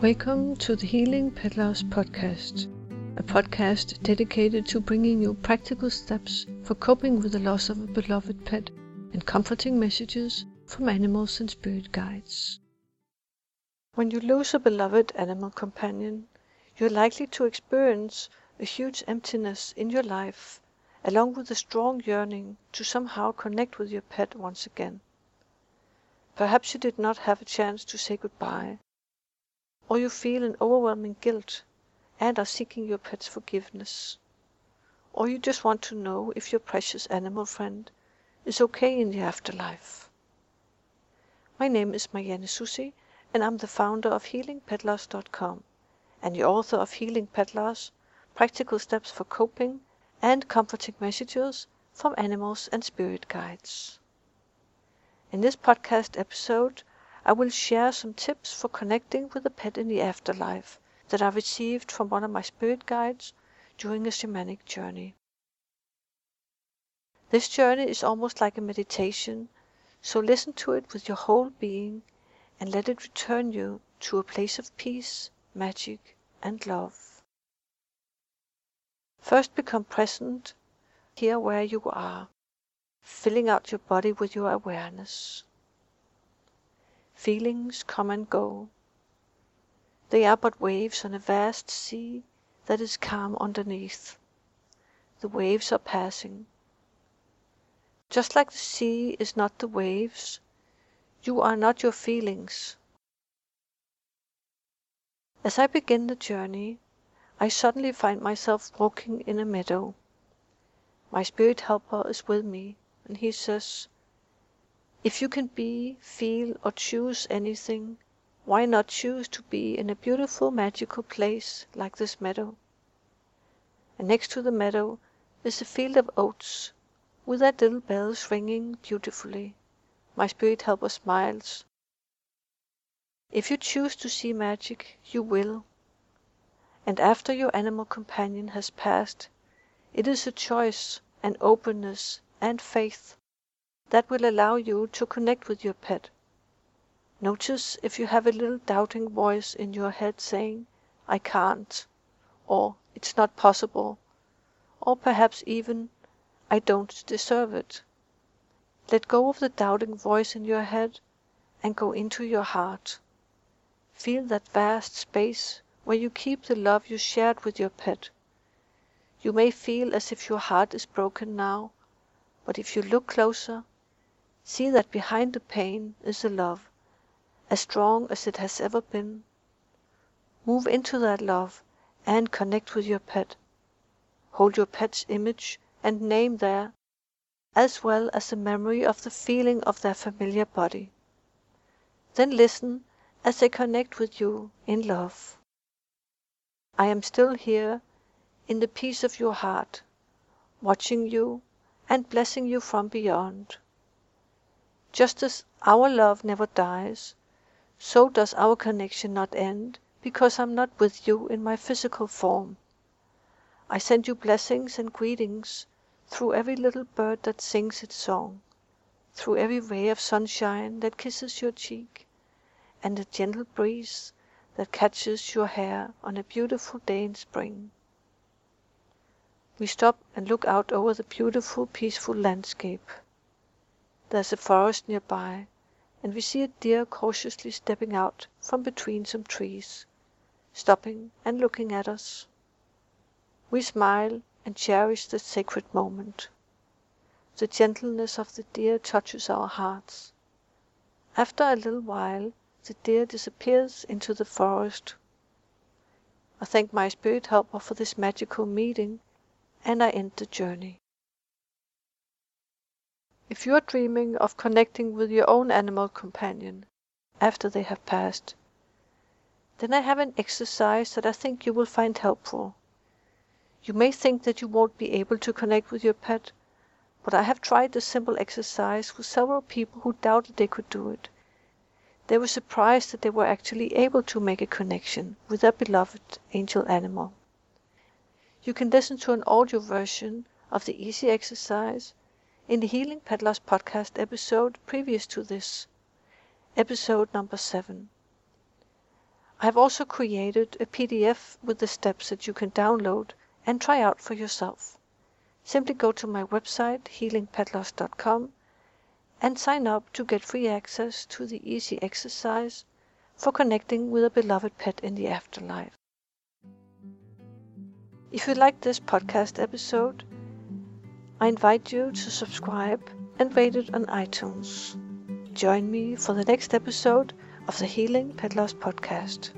Welcome to the Healing Pet Loss Podcast, a podcast dedicated to bringing you practical steps for coping with the loss of a beloved pet and comforting messages from animals and spirit guides. When you lose a beloved animal companion, you're likely to experience a huge emptiness in your life, along with a strong yearning to somehow connect with your pet once again. Perhaps you did not have a chance to say goodbye or you feel an overwhelming guilt and are seeking your pet's forgiveness. Or you just want to know if your precious animal friend is okay in the afterlife. My name is Marianne Soucy, and I'm the founder of HealingPetLoss.com and the author of Healing Pet Loss Practical Steps for Coping and Comforting Messages from Animals and Spirit Guides. In this podcast episode, I will share some tips for connecting with a pet in the afterlife that I received from one of my spirit guides during a shamanic journey. This journey is almost like a meditation, so listen to it with your whole being and let it return you to a place of peace, magic, and love. First become present here where you are, filling out your body with your awareness. Feelings come and go. They are but waves on a vast sea that is calm underneath. The waves are passing. Just like the sea is not the waves, you are not your feelings. As I begin the journey, I suddenly find myself walking in a meadow. My spirit helper is with me, and he says if you can be, feel, or choose anything, why not choose to be in a beautiful magical place like this meadow? And next to the meadow is a field of oats, with their little bells ringing beautifully. My spirit helper smiles. If you choose to see magic, you will. And after your animal companion has passed, it is a choice, and openness, and faith that will allow you to connect with your pet. Notice if you have a little doubting voice in your head saying, I can't, or it's not possible, or perhaps even, I don't deserve it. Let go of the doubting voice in your head and go into your heart. Feel that vast space where you keep the love you shared with your pet. You may feel as if your heart is broken now, but if you look closer See that behind the pain is a love, as strong as it has ever been. Move into that love and connect with your pet. Hold your pet's image and name there, as well as the memory of the feeling of their familiar body. Then listen as they connect with you in love. I am still here in the peace of your heart, watching you and blessing you from beyond. Just as our love never dies, so does our connection not end because I'm not with you in my physical form. I send you blessings and greetings through every little bird that sings its song, through every ray of sunshine that kisses your cheek, and the gentle breeze that catches your hair on a beautiful day in spring. We stop and look out over the beautiful, peaceful landscape. There's a forest near by, and we see a deer cautiously stepping out from between some trees, stopping and looking at us. We smile and cherish the sacred moment. The gentleness of the deer touches our hearts. After a little while the deer disappears into the forest. I thank my spirit helper for this magical meeting, and I end the journey. If you are dreaming of connecting with your own animal companion after they have passed, then I have an exercise that I think you will find helpful. You may think that you won't be able to connect with your pet, but I have tried this simple exercise with several people who doubted they could do it. They were surprised that they were actually able to make a connection with their beloved angel animal. You can listen to an audio version of the easy exercise in the Healing Pet Loss podcast episode previous to this, episode number seven. I've also created a PDF with the steps that you can download and try out for yourself. Simply go to my website healingpetloss.com and sign up to get free access to the easy exercise for connecting with a beloved pet in the afterlife. If you like this podcast episode, I invite you to subscribe and rate it on iTunes. Join me for the next episode of the Healing Pet Loss Podcast.